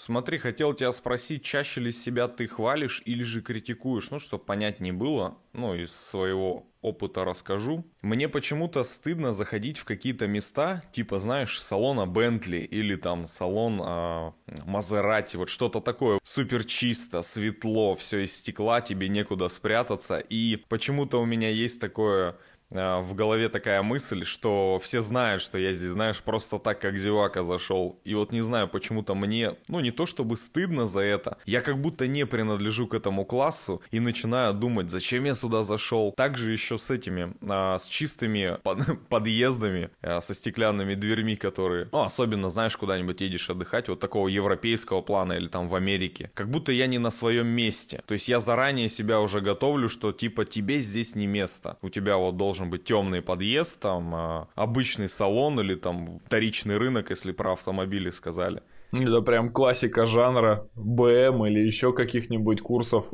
Смотри, хотел тебя спросить, чаще ли себя ты хвалишь или же критикуешь? Ну, чтобы понять не было, ну, из своего опыта расскажу. Мне почему-то стыдно заходить в какие-то места, типа, знаешь, салона Бентли или там салон а, Мазерати, вот что-то такое супер чисто, светло, все из стекла, тебе некуда спрятаться. И почему-то у меня есть такое в голове такая мысль, что все знают, что я здесь, знаешь, просто так, как зевака зашел. И вот не знаю, почему-то мне, ну не то чтобы стыдно за это, я как будто не принадлежу к этому классу и начинаю думать, зачем я сюда зашел. Также еще с этими, а, с чистыми под, подъездами, а, со стеклянными дверьми, которые, ну особенно, знаешь, куда-нибудь едешь отдыхать, вот такого европейского плана или там в Америке. Как будто я не на своем месте. То есть я заранее себя уже готовлю, что типа тебе здесь не место. У тебя вот должен должен быть темный подъезд, там а, обычный салон или там вторичный рынок, если про автомобили сказали. Это прям классика жанра БМ или еще каких-нибудь курсов.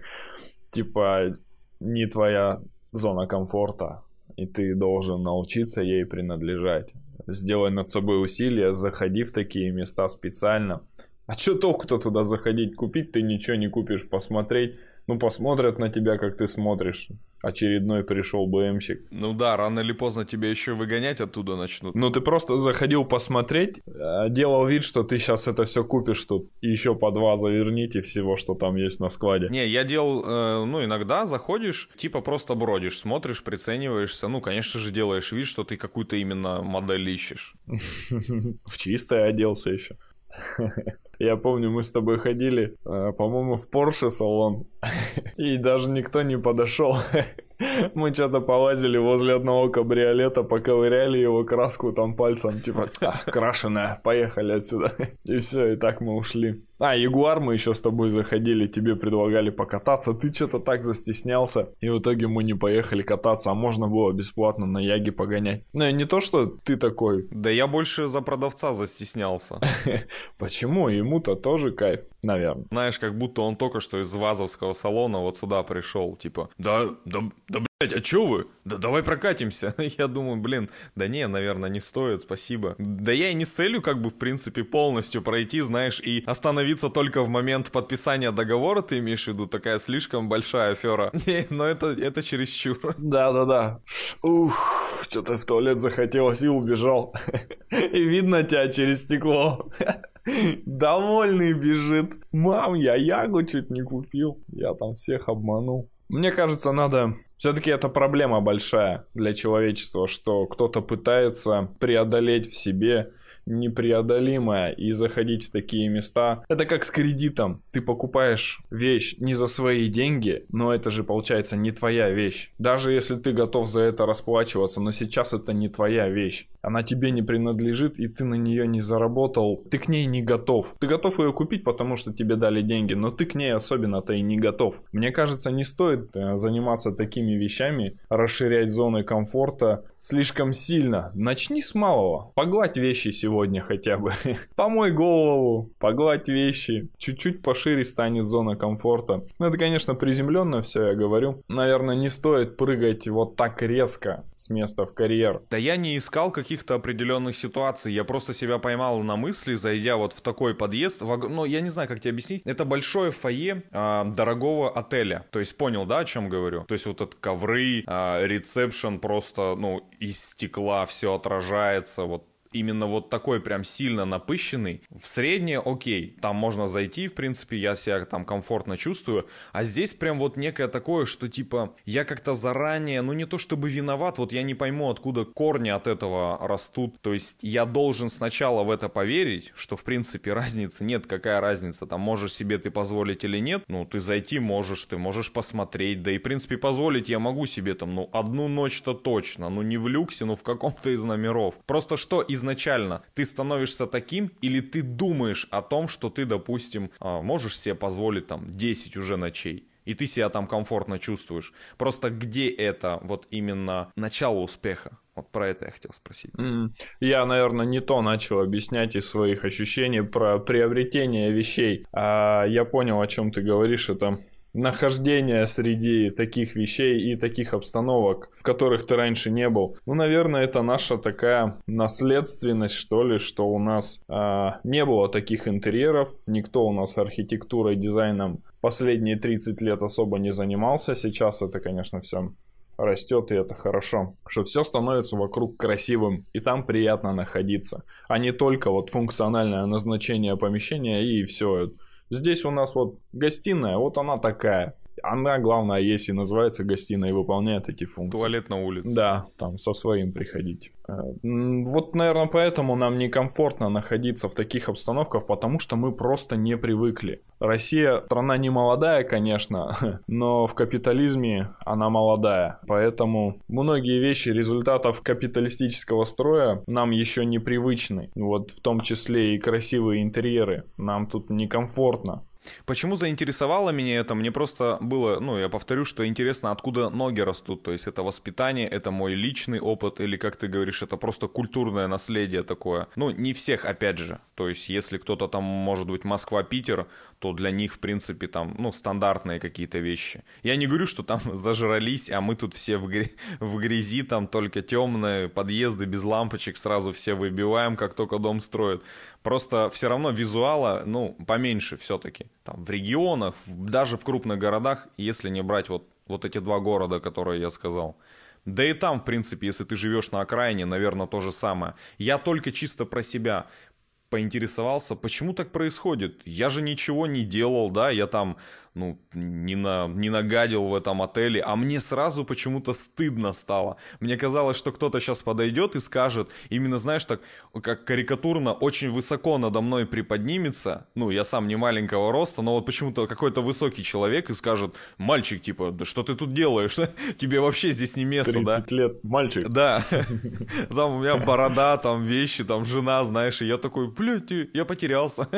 Типа не твоя зона комфорта, и ты должен научиться ей принадлежать. Сделай над собой усилия, заходи в такие места специально. А что толку-то туда заходить? Купить ты ничего не купишь, посмотреть ну, посмотрят на тебя, как ты смотришь. Очередной пришел БМщик. Ну да, рано или поздно тебя еще выгонять оттуда начнут. Ну, ты просто заходил посмотреть, а, делал вид, что ты сейчас это все купишь тут. И еще по два заверните всего, что там есть на складе. Не, я делал, э, ну, иногда заходишь, типа просто бродишь, смотришь, прицениваешься. Ну, конечно же, делаешь вид, что ты какую-то именно модель ищешь. В чистое оделся еще. Я помню, мы с тобой ходили, э, по-моему, в Porsche салон, и даже никто не подошел. Мы что-то полазили возле одного кабриолета, поковыряли его краску там пальцем, типа, крашеная, поехали отсюда. И все, и так мы ушли. А, Ягуар мы еще с тобой заходили, тебе предлагали покататься, ты что-то так застеснялся, и в итоге мы не поехали кататься, а можно было бесплатно на Яге погонять. Ну, и не то, что ты такой. Да я больше за продавца застеснялся. Почему? Ему-то тоже кайф, наверное. Знаешь, как будто он только что из Вазовского салона вот сюда пришел, типа, да, да, да, блядь, а чё вы? Да давай прокатимся. Я думаю, блин, да не, наверное, не стоит, спасибо. Да я и не с целью, как бы, в принципе, полностью пройти, знаешь, и остановиться только в момент подписания договора, ты имеешь в виду, такая слишком большая афера. Не, но это, это чересчур. Да-да-да. Ух, что-то в туалет захотелось и убежал. И видно тебя через стекло. Довольный бежит. Мам, я ягу чуть не купил. Я там всех обманул. Мне кажется, надо... Все-таки это проблема большая для человечества, что кто-то пытается преодолеть в себе непреодолимое и заходить в такие места. Это как с кредитом. Ты покупаешь вещь не за свои деньги, но это же получается не твоя вещь. Даже если ты готов за это расплачиваться, но сейчас это не твоя вещь. Она тебе не принадлежит, и ты на нее не заработал. Ты к ней не готов. Ты готов ее купить, потому что тебе дали деньги, но ты к ней особенно-то и не готов. Мне кажется, не стоит э, заниматься такими вещами, расширять зоны комфорта слишком сильно. Начни с малого. Погладь вещи сегодня сегодня хотя бы. Помой голову, погладь вещи, чуть-чуть пошире станет зона комфорта. Ну, это, конечно, приземленно все, я говорю. Наверное, не стоит прыгать вот так резко с места в карьер. Да я не искал каких-то определенных ситуаций, я просто себя поймал на мысли, зайдя вот в такой подъезд. В... Ну, я не знаю, как тебе объяснить. Это большое фойе э, дорогого отеля. То есть, понял, да, о чем говорю? То есть, вот этот ковры, э, ресепшн просто, ну, из стекла все отражается, вот именно вот такой прям сильно напыщенный, в среднее окей, там можно зайти, в принципе, я себя там комфортно чувствую, а здесь прям вот некое такое, что типа я как-то заранее, ну не то чтобы виноват, вот я не пойму, откуда корни от этого растут, то есть я должен сначала в это поверить, что в принципе разницы нет, какая разница, там можешь себе ты позволить или нет, ну ты зайти можешь, ты можешь посмотреть, да и в принципе позволить я могу себе там, ну одну ночь-то точно, ну не в люксе, ну в каком-то из номеров, просто что из изначально ты становишься таким, или ты думаешь о том, что ты, допустим, а, можешь себе позволить там 10 уже ночей, и ты себя там комфортно чувствуешь. Просто где это вот именно начало успеха? Вот про это я хотел спросить. Mm. Я, наверное, не то начал объяснять из своих ощущений про приобретение вещей. А я понял, о чем ты говоришь. Это нахождение среди таких вещей и таких обстановок, в которых ты раньше не был. Ну, наверное, это наша такая наследственность, что ли, что у нас э, не было таких интерьеров, никто у нас архитектурой, дизайном последние 30 лет особо не занимался. Сейчас это, конечно, все растет, и это хорошо. Что все становится вокруг красивым, и там приятно находиться. А не только вот функциональное назначение помещения и все. Здесь у нас вот гостиная, вот она такая. Она, главное, есть и называется гостиной и выполняет эти функции. Туалет на улице. Да, там со своим приходить. Э, вот, наверное, поэтому нам некомфортно находиться в таких обстановках, потому что мы просто не привыкли. Россия страна не молодая, конечно, но в капитализме она молодая. Поэтому многие вещи результатов капиталистического строя нам еще не привычны. Вот в том числе и красивые интерьеры. Нам тут некомфортно. Почему заинтересовало меня это? Мне просто было, ну, я повторю, что интересно, откуда ноги растут. То есть это воспитание, это мой личный опыт, или, как ты говоришь, это просто культурное наследие такое. Ну, не всех, опять же. То есть если кто-то там, может быть, Москва-Питер, то для них, в принципе, там, ну, стандартные какие-то вещи. Я не говорю, что там зажрались, а мы тут все в, гря... в грязи, там только темные подъезды без лампочек, сразу все выбиваем, как только дом строят. Просто все равно визуала, ну, поменьше все-таки. Там в регионах, даже в крупных городах, если не брать вот, вот эти два города, которые я сказал. Да и там, в принципе, если ты живешь на окраине, наверное, то же самое. Я только чисто про себя поинтересовался, почему так происходит. Я же ничего не делал, да, я там ну, не, на, не нагадил в этом отеле, а мне сразу почему-то стыдно стало. Мне казалось, что кто-то сейчас подойдет и скажет, именно, знаешь, так, как карикатурно, очень высоко надо мной приподнимется, ну, я сам не маленького роста, но вот почему-то какой-то высокий человек и скажет, мальчик, типа, да что ты тут делаешь? Тебе вообще здесь не место, 30 да? лет, мальчик. Да. Там у меня борода, там вещи, там жена, знаешь, и я такой, блядь, я потерялся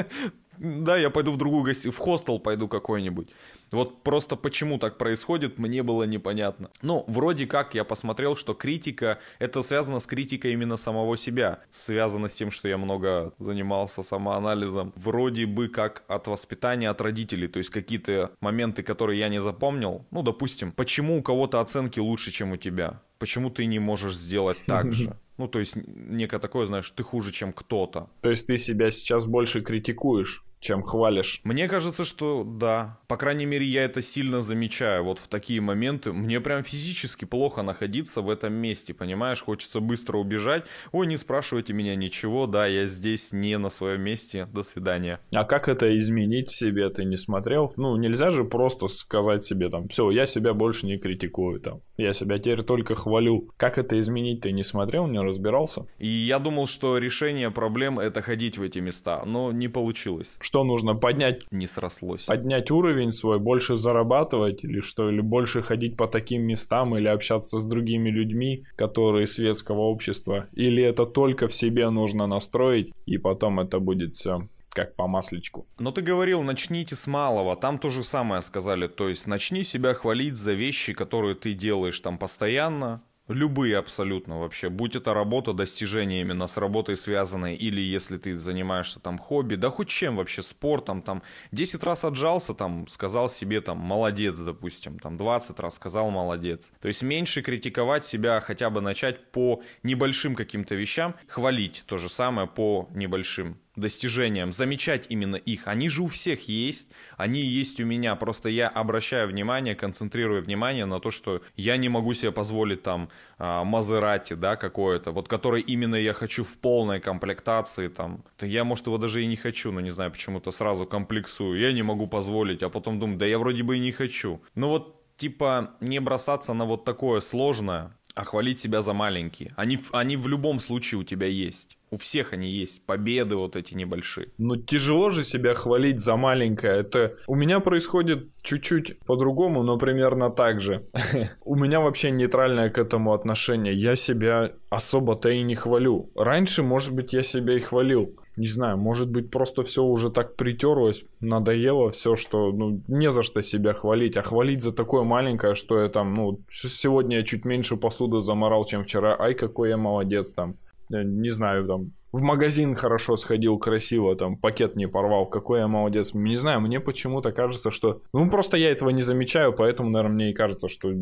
да, я пойду в другую гостиницу, в хостел пойду какой-нибудь. Вот просто почему так происходит, мне было непонятно. Ну, вроде как я посмотрел, что критика, это связано с критикой именно самого себя. Связано с тем, что я много занимался самоанализом. Вроде бы как от воспитания, от родителей. То есть какие-то моменты, которые я не запомнил. Ну, допустим, почему у кого-то оценки лучше, чем у тебя? Почему ты не можешь сделать так же? Ну, то есть некое такое, знаешь, ты хуже, чем кто-то. То есть ты себя сейчас больше критикуешь? Чем хвалишь. Мне кажется, что да. По крайней мере, я это сильно замечаю. Вот в такие моменты мне прям физически плохо находиться в этом месте, понимаешь? Хочется быстро убежать. Ой, не спрашивайте меня ничего, да, я здесь не на своем месте. До свидания. А как это изменить в себе? Ты не смотрел? Ну, нельзя же просто сказать себе там, все, я себя больше не критикую там. Я себя теперь только хвалю. Как это изменить? Ты не смотрел, не разбирался? И я думал, что решение проблем это ходить в эти места, но не получилось что нужно поднять? Не срослось. Поднять уровень свой, больше зарабатывать или что? Или больше ходить по таким местам или общаться с другими людьми, которые светского общества? Или это только в себе нужно настроить и потом это будет все как по масличку. Но ты говорил, начните с малого. Там то же самое сказали. То есть начни себя хвалить за вещи, которые ты делаешь там постоянно, Любые абсолютно вообще. Будь это работа, достижения именно с работой связанные, или если ты занимаешься там хобби, да хоть чем вообще, спортом, там 10 раз отжался, там сказал себе там молодец, допустим, там 20 раз сказал молодец. То есть меньше критиковать себя, хотя бы начать по небольшим каким-то вещам, хвалить то же самое по небольшим достижениям, замечать именно их. Они же у всех есть, они есть у меня. Просто я обращаю внимание, концентрирую внимание на то, что я не могу себе позволить там а, Мазерати, да, какое-то, вот который именно я хочу в полной комплектации там. Я, может, его даже и не хочу, но не знаю, почему-то сразу комплексую. Я не могу позволить, а потом думаю, да я вроде бы и не хочу. Ну вот типа не бросаться на вот такое сложное, а хвалить себя за маленькие. Они, они в любом случае у тебя есть. У всех они есть, победы вот эти небольшие. Ну, тяжело же себя хвалить за маленькое. Это у меня происходит чуть-чуть по-другому, но примерно так же. У меня вообще нейтральное к этому отношение. Я себя особо-то и не хвалю. Раньше, может быть, я себя и хвалил не знаю, может быть, просто все уже так притерлось, надоело все, что, ну, не за что себя хвалить, а хвалить за такое маленькое, что я там, ну, сегодня я чуть меньше посуды заморал, чем вчера, ай, какой я молодец там. Не знаю, там, в магазин хорошо сходил, красиво, там, пакет не порвал, какой я молодец. Не знаю, мне почему-то кажется, что... Ну, просто я этого не замечаю, поэтому, наверное, мне и кажется, что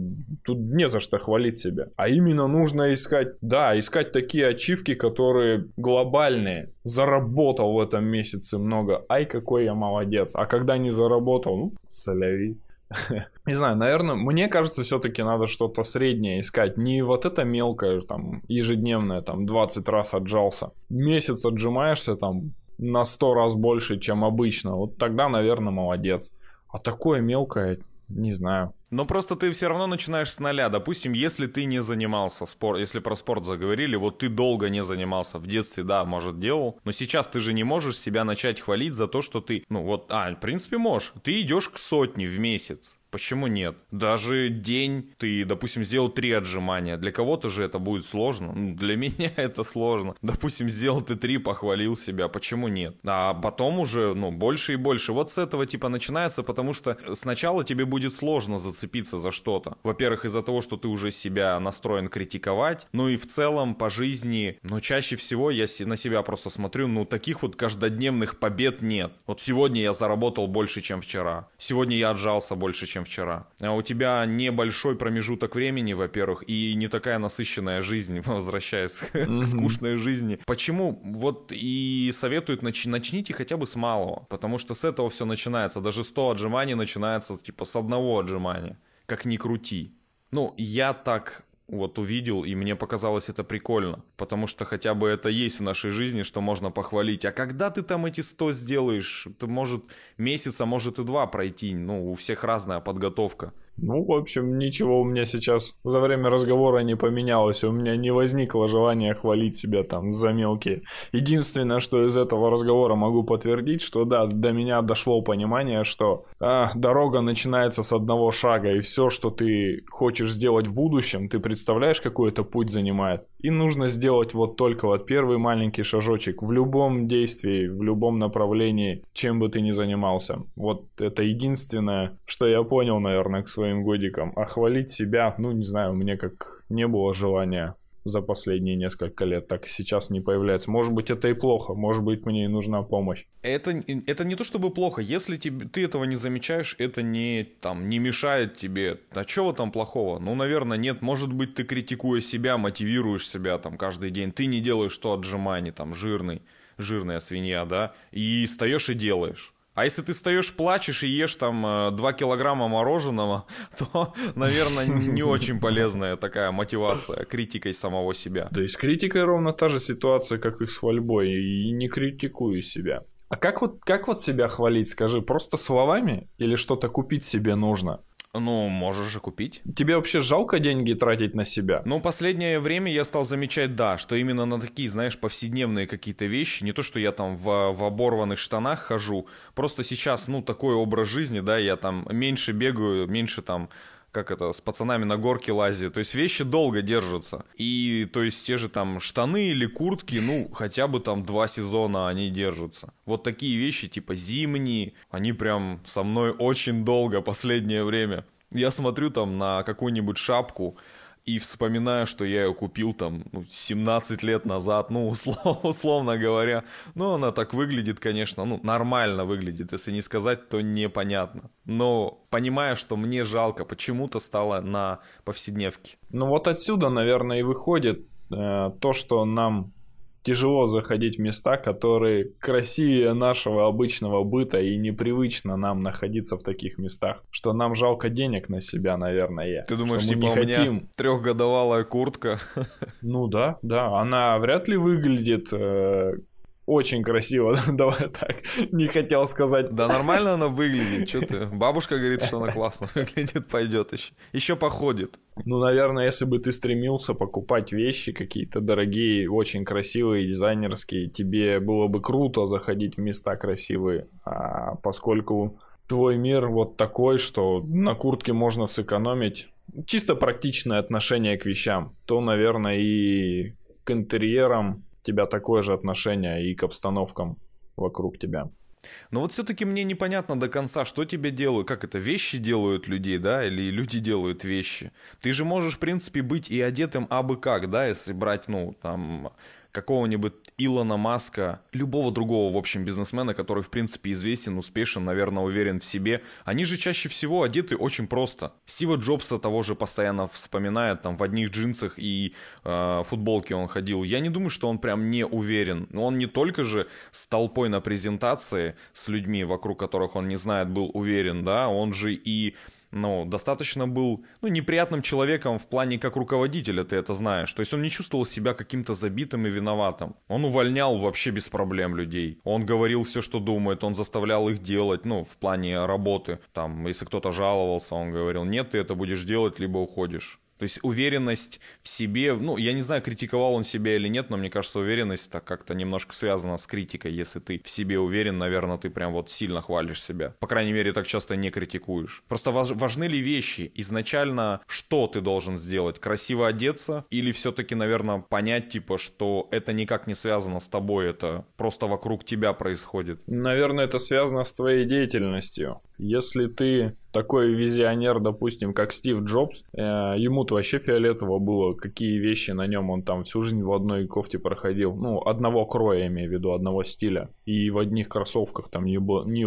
тут не за что хвалить себя. А именно нужно искать, да, искать такие ачивки, которые глобальные. Заработал в этом месяце много, ай, какой я молодец. А когда не заработал, ну, соляви. Не знаю, наверное, мне кажется, все-таки надо что-то среднее искать. Не вот это мелкое, там, ежедневное, там, 20 раз отжался. Месяц отжимаешься, там, на 100 раз больше, чем обычно. Вот тогда, наверное, молодец. А такое мелкое, не знаю. Но просто ты все равно начинаешь с нуля. Допустим, если ты не занимался спорт, если про спорт заговорили, вот ты долго не занимался. В детстве, да, может, делал. Но сейчас ты же не можешь себя начать хвалить за то, что ты, ну вот, а, в принципе, можешь. Ты идешь к сотне в месяц. Почему нет? Даже день ты, допустим, сделал три отжимания. Для кого-то же это будет сложно. Ну, для меня это сложно. Допустим, сделал ты три, похвалил себя. Почему нет? А потом уже, ну, больше и больше. Вот с этого типа начинается, потому что сначала тебе будет сложно зацепиться за что-то. Во-первых, из-за того, что ты уже себя настроен критиковать. Ну и в целом по жизни, ну, чаще всего я на себя просто смотрю, ну, таких вот каждодневных побед нет. Вот сегодня я заработал больше, чем вчера. Сегодня я отжался больше, чем чем вчера. А у тебя небольшой промежуток времени, во-первых, и не такая насыщенная жизнь, возвращаясь к скучной жизни. Почему? Вот и советуют нач- начните хотя бы с малого, потому что с этого все начинается. Даже 100 отжиманий начинается типа с одного отжимания. Как ни крути. Ну, я так вот увидел, и мне показалось это прикольно, потому что хотя бы это есть в нашей жизни, что можно похвалить. А когда ты там эти 100 сделаешь, ты может месяц, а может и два пройти, ну, у всех разная подготовка. Ну, в общем, ничего у меня сейчас за время разговора не поменялось. У меня не возникло желания хвалить себя там за мелкие. Единственное, что из этого разговора могу подтвердить, что да, до меня дошло понимание, что а, дорога начинается с одного шага, и все, что ты хочешь сделать в будущем, ты представляешь, какой это путь занимает. И нужно сделать вот только вот первый маленький шажочек в любом действии, в любом направлении, чем бы ты ни занимался. Вот это единственное, что я понял, наверное, к своим годикам. А хвалить себя, ну, не знаю, мне как не было желания за последние несколько лет, так сейчас не появляется. Может быть, это и плохо, может быть, мне и нужна помощь. Это, это не то чтобы плохо, если тебе, ты этого не замечаешь, это не, там, не мешает тебе. А чего там плохого? Ну, наверное, нет. Может быть, ты критикуя себя, мотивируешь себя там каждый день. Ты не делаешь что отжиманий, там, жирный, жирная свинья, да, и встаешь и делаешь. А если ты встаешь, плачешь и ешь там 2 э, килограмма мороженого, то, наверное, не очень полезная такая мотивация критикой самого себя. И с критикой ровно та же ситуация, как и с хвальбой. И не критикую себя. А как вот, как вот себя хвалить, скажи, просто словами или что-то купить себе нужно? Ну, можешь же купить. Тебе вообще жалко деньги тратить на себя? Ну, последнее время я стал замечать, да, что именно на такие, знаешь, повседневные какие-то вещи, не то, что я там в, в оборванных штанах хожу, просто сейчас, ну, такой образ жизни, да, я там меньше бегаю, меньше там как это, с пацанами на горке лазит. То есть вещи долго держатся. И то есть те же там штаны или куртки, ну, хотя бы там два сезона они держатся. Вот такие вещи, типа зимние, они прям со мной очень долго последнее время. Я смотрю там на какую-нибудь шапку, и вспоминаю, что я ее купил там ну, 17 лет назад, ну, услов, условно говоря. Ну, она так выглядит, конечно, ну, нормально выглядит, если не сказать, то непонятно. Но понимая, что мне жалко, почему-то стало на повседневке. Ну, вот отсюда, наверное, и выходит э, то, что нам тяжело заходить в места, которые красивее нашего обычного быта и непривычно нам находиться в таких местах, что нам жалко денег на себя, наверное. Ты думаешь, типа не у меня трехгодовалая куртка? Ну да, да, она вряд ли выглядит э, очень красиво, давай так, не хотел сказать. Да нормально она выглядит, что ты, бабушка говорит, что она классно выглядит, пойдет еще, еще походит. Ну, наверное, если бы ты стремился покупать вещи какие-то дорогие, очень красивые, дизайнерские, тебе было бы круто заходить в места красивые, а поскольку твой мир вот такой, что на куртке можно сэкономить, чисто практичное отношение к вещам, то, наверное, и к интерьерам тебя такое же отношение и к обстановкам вокруг тебя. Но вот все-таки мне непонятно до конца, что тебе делают, как это, вещи делают людей, да, или люди делают вещи. Ты же можешь, в принципе, быть и одетым абы как, да, если брать, ну, там, какого-нибудь Илона Маска, любого другого, в общем, бизнесмена, который, в принципе, известен, успешен, наверное, уверен в себе, они же чаще всего одеты очень просто. Стива Джобса того же постоянно вспоминает, там, в одних джинсах и э, футболке он ходил. Я не думаю, что он прям не уверен. Но он не только же с толпой на презентации, с людьми, вокруг которых он не знает, был уверен, да, он же и ну, достаточно был, ну, неприятным человеком в плане как руководителя, ты это знаешь. То есть он не чувствовал себя каким-то забитым и виноватым. Он увольнял вообще без проблем людей. Он говорил все, что думает, он заставлял их делать, ну, в плане работы. Там, если кто-то жаловался, он говорил, нет, ты это будешь делать, либо уходишь. То есть уверенность в себе, ну, я не знаю, критиковал он себя или нет, но мне кажется, уверенность так как-то немножко связана с критикой. Если ты в себе уверен, наверное, ты прям вот сильно хвалишь себя. По крайней мере, так часто не критикуешь. Просто важ, важны ли вещи? Изначально, что ты должен сделать? Красиво одеться? Или все-таки, наверное, понять, типа, что это никак не связано с тобой, это просто вокруг тебя происходит? Наверное, это связано с твоей деятельностью. Если ты такой визионер, допустим, как Стив Джобс, э, ему-то вообще фиолетово было, какие вещи на нем он там всю жизнь в одной кофте проходил. Ну, одного кроя, имею в виду, одного стиля. И в одних кроссовках там New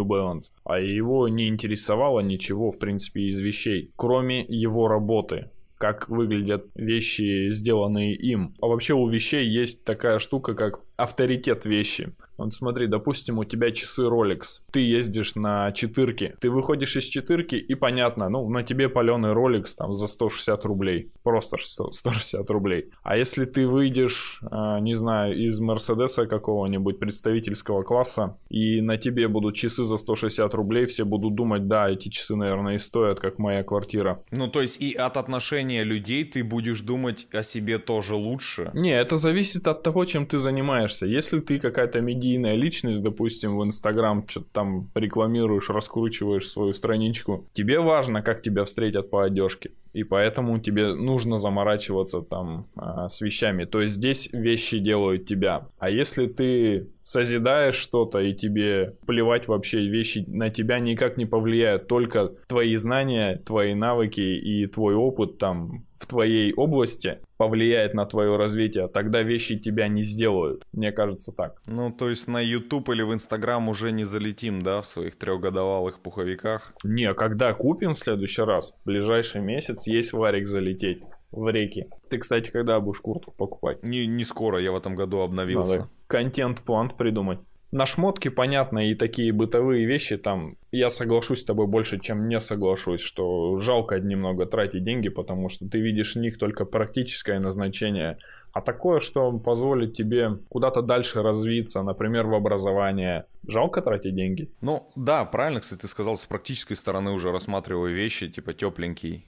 Balance. А его не интересовало ничего, в принципе, из вещей, кроме его работы как выглядят вещи, сделанные им. А вообще у вещей есть такая штука, как авторитет вещи. Вот смотри, допустим, у тебя часы Rolex, ты ездишь на четырке, ты выходишь из четырки и понятно, ну, на тебе паленый Rolex там за 160 рублей, просто 160 рублей. А если ты выйдешь, а, не знаю, из Мерседеса какого-нибудь представительского класса, и на тебе будут часы за 160 рублей, все будут думать, да, эти часы, наверное, и стоят, как моя квартира. Ну, то есть и от отношения людей ты будешь думать о себе тоже лучше? Не, это зависит от того, чем ты занимаешься. Если ты какая-то медийная личность, допустим, в Инстаграм что-то там рекламируешь, раскручиваешь свою страничку, тебе важно, как тебя встретят по одежке. И поэтому тебе нужно заморачиваться там а, с вещами. То есть здесь вещи делают тебя. А если ты созидаешь что-то, и тебе плевать вообще, вещи на тебя никак не повлияют, только твои знания, твои навыки и твой опыт там в твоей области повлияет на твое развитие, тогда вещи тебя не сделают. Мне кажется так. Ну, то есть на YouTube или в Instagram уже не залетим, да, в своих трехгодовалых пуховиках? Не, когда купим в следующий раз, в ближайший месяц есть варик залететь в реки. Ты, кстати, когда будешь куртку покупать? Не, не скоро, я в этом году обновился. Надо контент-план придумать. На шмотки, понятно, и такие бытовые вещи, там, я соглашусь с тобой больше, чем не соглашусь, что жалко немного тратить деньги, потому что ты видишь в них только практическое назначение, а такое, что позволит тебе куда-то дальше развиться, например, в образование, жалко тратить деньги? Ну, да, правильно, кстати, ты сказал, с практической стороны уже рассматриваю вещи, типа тепленький,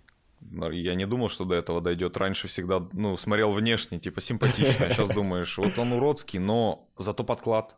я не думал, что до этого дойдет. Раньше всегда, ну, смотрел внешне, типа, симпатично. Сейчас думаешь, вот он уродский, но зато подклад.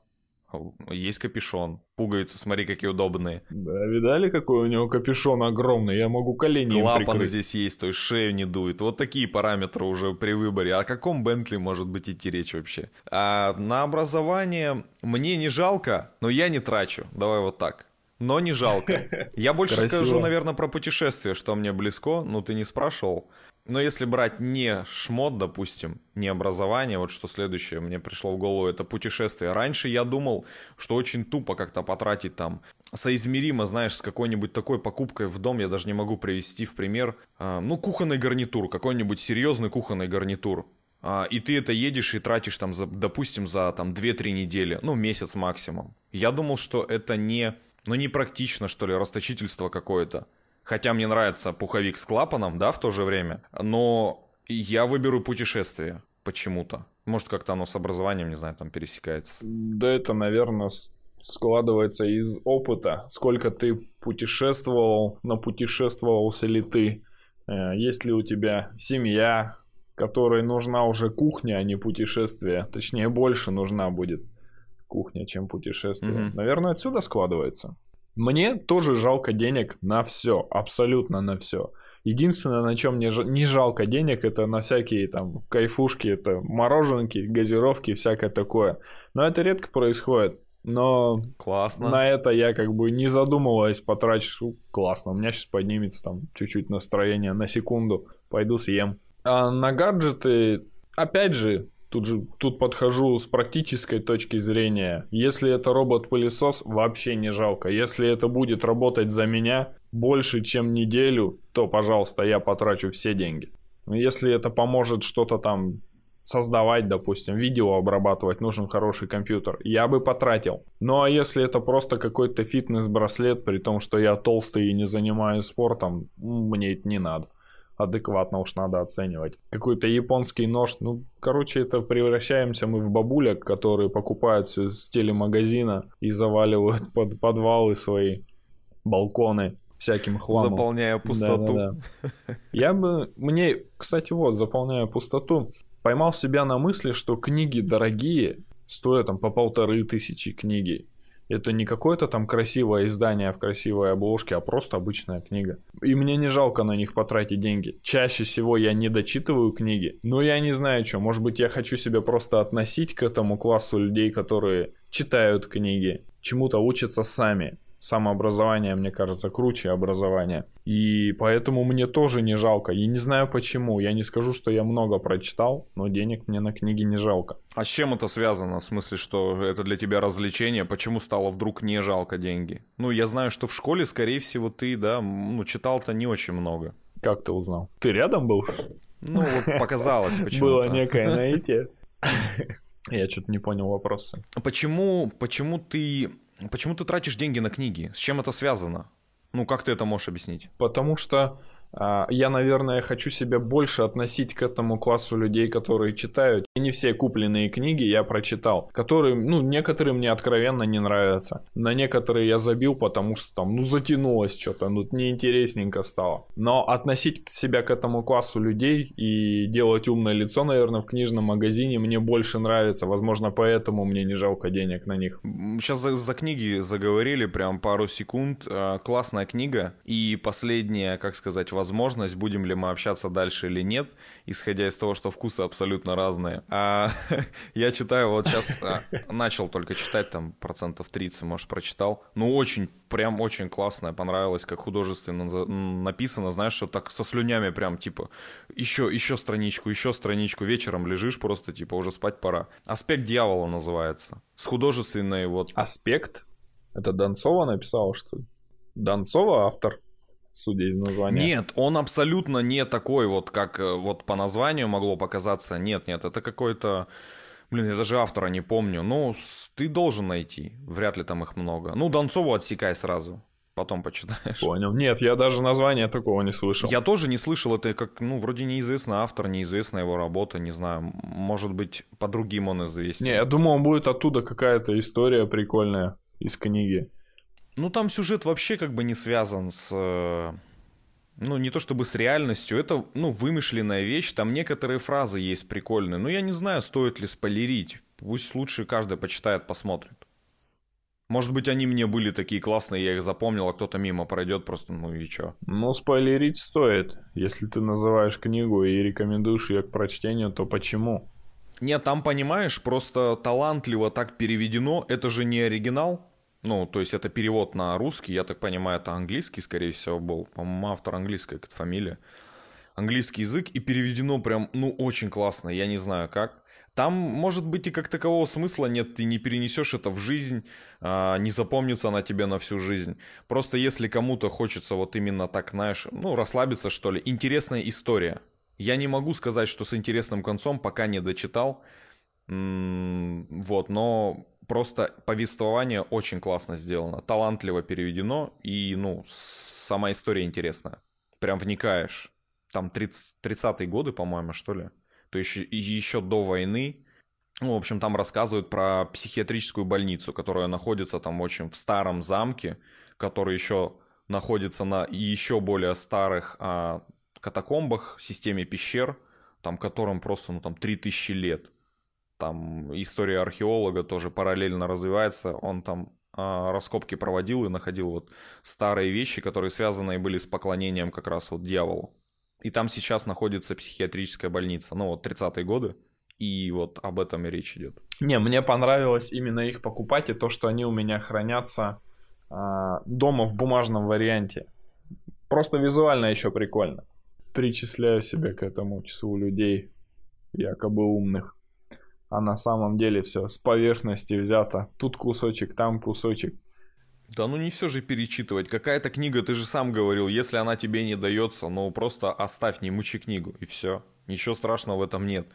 Есть капюшон. Пуговицы, смотри, какие удобные. Да, видали, какой у него капюшон огромный? Я могу колени Клапан здесь есть, то есть шею не дует. Вот такие параметры уже при выборе. О каком Бентли может быть идти речь вообще? А на образование мне не жалко, но я не трачу. Давай вот так но не жалко. Я больше Красиво. скажу, наверное, про путешествие, что мне близко. Ну, ты не спрашивал. Но если брать не шмот, допустим, не образование, вот что следующее мне пришло в голову, это путешествие. Раньше я думал, что очень тупо как-то потратить там соизмеримо, знаешь, с какой-нибудь такой покупкой в дом, я даже не могу привести в пример, э, ну, кухонный гарнитур, какой-нибудь серьезный кухонный гарнитур. А, и ты это едешь и тратишь там, за, допустим, за там 2-3 недели, ну, месяц максимум. Я думал, что это не ну, непрактично, что ли, расточительство какое-то. Хотя мне нравится пуховик с клапаном, да, в то же время. Но я выберу путешествие почему-то. Может, как-то оно с образованием, не знаю, там пересекается. Да это, наверное, складывается из опыта. Сколько ты путешествовал, напутешествовался ли ты, э, есть ли у тебя семья, которой нужна уже кухня, а не путешествие. Точнее, больше нужна будет кухня, чем путешествие. Mm-hmm. Наверное, отсюда складывается. Мне тоже жалко денег на все, абсолютно на все. Единственное, на чем мне не жалко денег, это на всякие там кайфушки, это мороженки, газировки, всякое такое. Но это редко происходит. Но классно. на это я как бы не задумываясь потрачу. Классно, у меня сейчас поднимется там чуть-чуть настроение на секунду. Пойду съем. А на гаджеты, опять же, Тут же тут подхожу с практической точки зрения. Если это робот-пылесос, вообще не жалко. Если это будет работать за меня больше, чем неделю, то, пожалуйста, я потрачу все деньги. Если это поможет что-то там создавать, допустим, видео обрабатывать, нужен хороший компьютер, я бы потратил. Ну а если это просто какой-то фитнес-браслет, при том, что я толстый и не занимаюсь спортом, мне это не надо адекватно уж надо оценивать. Какой-то японский нож, ну, короче, это превращаемся мы в бабулек, которые покупают все с телемагазина и заваливают под подвалы свои, балконы всяким хламом. Заполняя пустоту. Да, да, да. Я бы, мне, кстати, вот, заполняя пустоту, поймал себя на мысли, что книги дорогие, стоят там по полторы тысячи книги. Это не какое-то там красивое издание в красивой обложке, а просто обычная книга. И мне не жалко на них потратить деньги. Чаще всего я не дочитываю книги, но я не знаю что. Может быть я хочу себя просто относить к этому классу людей, которые читают книги, чему-то учатся сами самообразование, мне кажется, круче образования. И поэтому мне тоже не жалко. Я не знаю почему. Я не скажу, что я много прочитал, но денег мне на книги не жалко. А с чем это связано? В смысле, что это для тебя развлечение? Почему стало вдруг не жалко деньги? Ну, я знаю, что в школе, скорее всего, ты, да, ну, читал-то не очень много. Как ты узнал? Ты рядом был? Ну, вот показалось почему-то. Было некое наитие. Я что-то не понял вопроса. Почему, почему ты Почему ты тратишь деньги на книги? С чем это связано? Ну, как ты это можешь объяснить? Потому что я, наверное, хочу себя больше относить к этому классу людей, которые читают. И не все купленные книги я прочитал, которые, ну, некоторые мне откровенно не нравятся. На некоторые я забил, потому что там, ну, затянулось что-то, ну, неинтересненько стало. Но относить себя к этому классу людей и делать умное лицо, наверное, в книжном магазине мне больше нравится. Возможно, поэтому мне не жалко денег на них. Сейчас за, за книги заговорили прям пару секунд. А, классная книга. И последняя, как сказать, возможность, будем ли мы общаться дальше или нет, исходя из того, что вкусы абсолютно разные. А, я читаю, вот сейчас а, начал только читать, там процентов 30, может, прочитал. Ну, очень, прям очень классное, понравилось, как художественно написано, знаешь, что так со слюнями прям, типа, еще, еще страничку, еще страничку, вечером лежишь просто, типа, уже спать пора. «Аспект дьявола» называется. С художественной вот... «Аспект»? Это Донцова написала, что ли? Донцова автор? Судя из названия. Нет, он абсолютно не такой вот, как э, вот по названию могло показаться. Нет, нет, это какой-то... Блин, я даже автора не помню. Ну, ты должен найти. Вряд ли там их много. Ну, Донцову отсекай сразу. Потом почитаешь. Понял. Нет, я даже названия такого не слышал. Я тоже не слышал. Это как, ну, вроде неизвестный автор, неизвестная его работа, не знаю. Может быть, по другим он известен. Не, я думал, будет оттуда какая-то история прикольная из книги. Ну, там сюжет вообще как бы не связан с... Э, ну, не то чтобы с реальностью, это, ну, вымышленная вещь, там некоторые фразы есть прикольные, но я не знаю, стоит ли спойлерить. Пусть лучше каждый почитает, посмотрит. Может быть, они мне были такие классные, я их запомнил, а кто-то мимо пройдет просто, ну и чё. Ну, спойлерить стоит. Если ты называешь книгу и рекомендуешь ее к прочтению, то почему? Нет, там, понимаешь, просто талантливо так переведено, это же не оригинал. Ну, то есть это перевод на русский, я так понимаю, это английский, скорее всего, был. По-моему, автор английская как фамилия. Английский язык и переведено прям, ну, очень классно, я не знаю как. Там, может быть, и как такового смысла нет, ты не перенесешь это в жизнь, а, не запомнится она тебе на всю жизнь. Просто если кому-то хочется вот именно так, знаешь, ну, расслабиться, что ли, интересная история. Я не могу сказать, что с интересным концом, пока не дочитал. М -м вот, но просто повествование очень классно сделано, талантливо переведено, и, ну, сама история интересная. Прям вникаешь. Там 30, 30-е годы, по-моему, что ли? То есть еще до войны. Ну, в общем, там рассказывают про психиатрическую больницу, которая находится там очень в старом замке, который еще находится на еще более старых а, катакомбах, системе пещер, там которым просто, ну, там 3000 лет там история археолога тоже параллельно развивается. Он там э, раскопки проводил и находил вот старые вещи, которые связаны были с поклонением как раз вот дьяволу. И там сейчас находится психиатрическая больница, ну вот 30-е годы, и вот об этом и речь идет. Не, мне понравилось именно их покупать и то, что они у меня хранятся э, дома в бумажном варианте. Просто визуально еще прикольно. Причисляю себя к этому числу людей, якобы умных. А на самом деле все с поверхности взято. Тут кусочек, там кусочек. Да ну не все же перечитывать. Какая-то книга, ты же сам говорил, если она тебе не дается, ну просто оставь, не мучи книгу, и все. Ничего страшного в этом нет.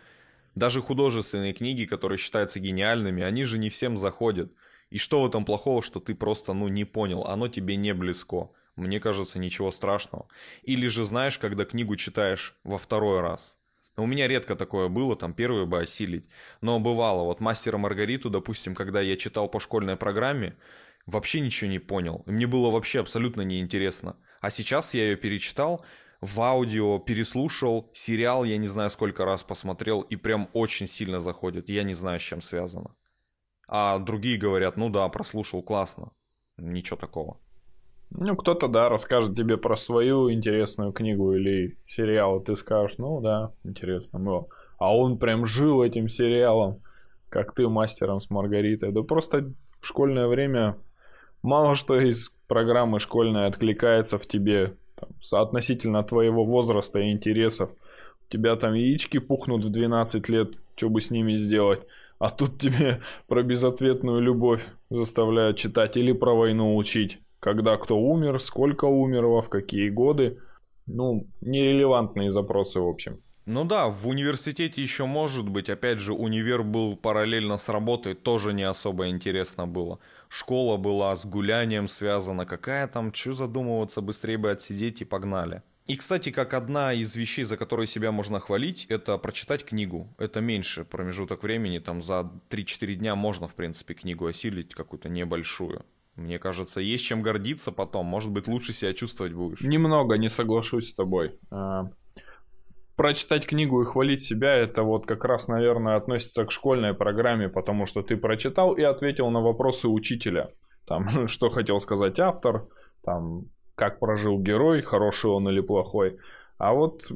Даже художественные книги, которые считаются гениальными, они же не всем заходят. И что в этом плохого, что ты просто, ну, не понял, оно тебе не близко. Мне кажется, ничего страшного. Или же знаешь, когда книгу читаешь во второй раз. У меня редко такое было, там первый бы осилить. Но бывало, вот «Мастера Маргариту», допустим, когда я читал по школьной программе, вообще ничего не понял. Мне было вообще абсолютно неинтересно. А сейчас я ее перечитал, в аудио переслушал, сериал я не знаю сколько раз посмотрел, и прям очень сильно заходит. Я не знаю, с чем связано. А другие говорят, ну да, прослушал, классно. Ничего такого. Ну, кто-то, да, расскажет тебе про свою интересную книгу или сериал, и ты скажешь, ну да, интересно было. А он прям жил этим сериалом, как ты мастером с Маргаритой. Да просто в школьное время мало что из программы школьной откликается в тебе там, соотносительно твоего возраста и интересов. У тебя там яички пухнут в 12 лет, что бы с ними сделать. А тут тебе про безответную любовь заставляют читать или про войну учить когда кто умер, сколько умерло, в какие годы. Ну, нерелевантные запросы, в общем. Ну да, в университете еще может быть, опять же, универ был параллельно с работой, тоже не особо интересно было. Школа была с гулянием связана, какая там, что задумываться, быстрее бы отсидеть и погнали. И, кстати, как одна из вещей, за которые себя можно хвалить, это прочитать книгу. Это меньше промежуток времени, там за 3-4 дня можно, в принципе, книгу осилить какую-то небольшую. Мне кажется, есть чем гордиться потом. Может быть, лучше себя чувствовать будешь. Немного не соглашусь с тобой. А, прочитать книгу и хвалить себя, это вот как раз, наверное, относится к школьной программе, потому что ты прочитал и ответил на вопросы учителя. Там, что хотел сказать автор, там, как прожил герой, хороший он или плохой. А вот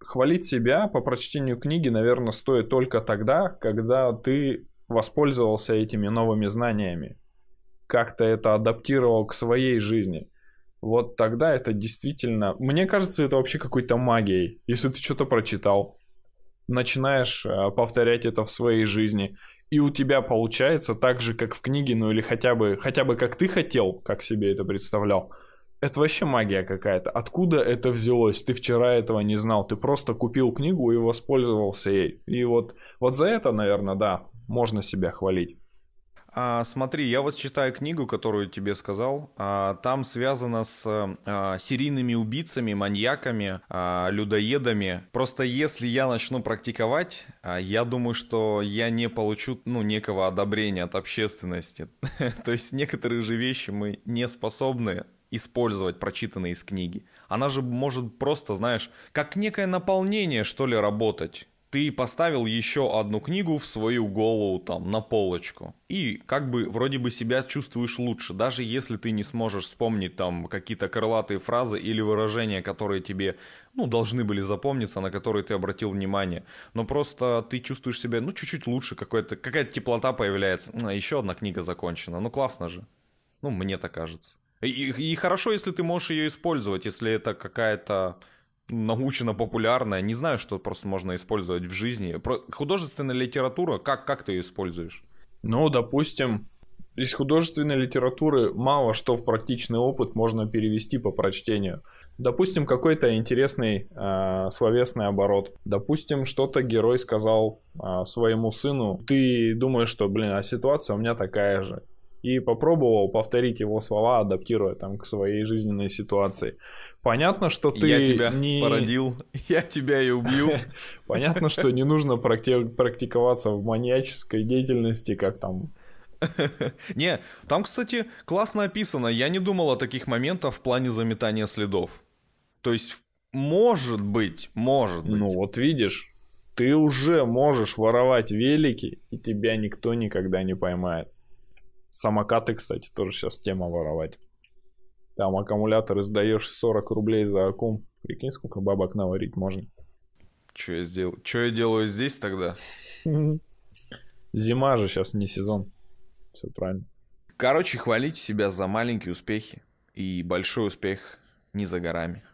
хвалить себя по прочтению книги, наверное, стоит только тогда, когда ты воспользовался этими новыми знаниями как-то это адаптировал к своей жизни, вот тогда это действительно... Мне кажется, это вообще какой-то магией. Если ты что-то прочитал, начинаешь э, повторять это в своей жизни, и у тебя получается так же, как в книге, ну или хотя бы, хотя бы как ты хотел, как себе это представлял, это вообще магия какая-то. Откуда это взялось? Ты вчера этого не знал. Ты просто купил книгу и воспользовался ей. И вот, вот за это, наверное, да, можно себя хвалить. А, смотри, я вот читаю книгу, которую тебе сказал. А, там связано с а, серийными убийцами, маньяками, а, людоедами. Просто если я начну практиковать, а, я думаю, что я не получу ну, некого одобрения от общественности. То есть некоторые же вещи мы не способны использовать прочитанные из книги. Она же может просто, знаешь, как некое наполнение, что ли, работать ты поставил еще одну книгу в свою голову там на полочку. И как бы вроде бы себя чувствуешь лучше, даже если ты не сможешь вспомнить там какие-то крылатые фразы или выражения, которые тебе, ну, должны были запомниться, на которые ты обратил внимание. Но просто ты чувствуешь себя, ну, чуть-чуть лучше, какая-то какая теплота появляется. А, еще одна книга закончена. Ну, классно же. Ну, мне так кажется. И, и хорошо, если ты можешь ее использовать, если это какая-то научно-популярная. Не знаю, что просто можно использовать в жизни. Художественная литература, как, как ты ее используешь? Ну, допустим, из художественной литературы мало что в практичный опыт можно перевести по прочтению. Допустим, какой-то интересный э, словесный оборот. Допустим, что-то герой сказал э, своему сыну. Ты думаешь, что, блин, а ситуация у меня такая же и попробовал повторить его слова, адаптируя там к своей жизненной ситуации. Понятно, что ты я тебя не... породил, я тебя и убью. Понятно, что не нужно практиковаться в маньяческой деятельности, как там не, там, кстати, классно описано. Я не думал о таких моментах в плане заметания следов. То есть, может быть, может быть. Ну вот видишь, ты уже можешь воровать велики, и тебя никто никогда не поймает. Самокаты, кстати, тоже сейчас тема воровать. Там аккумулятор сдаешь 40 рублей за аккум. Прикинь, сколько бабок наварить можно. Что я сделал? Что я делаю здесь тогда? Зима же сейчас не сезон. Все правильно. Короче, хвалите себя за маленькие успехи. И большой успех не за горами.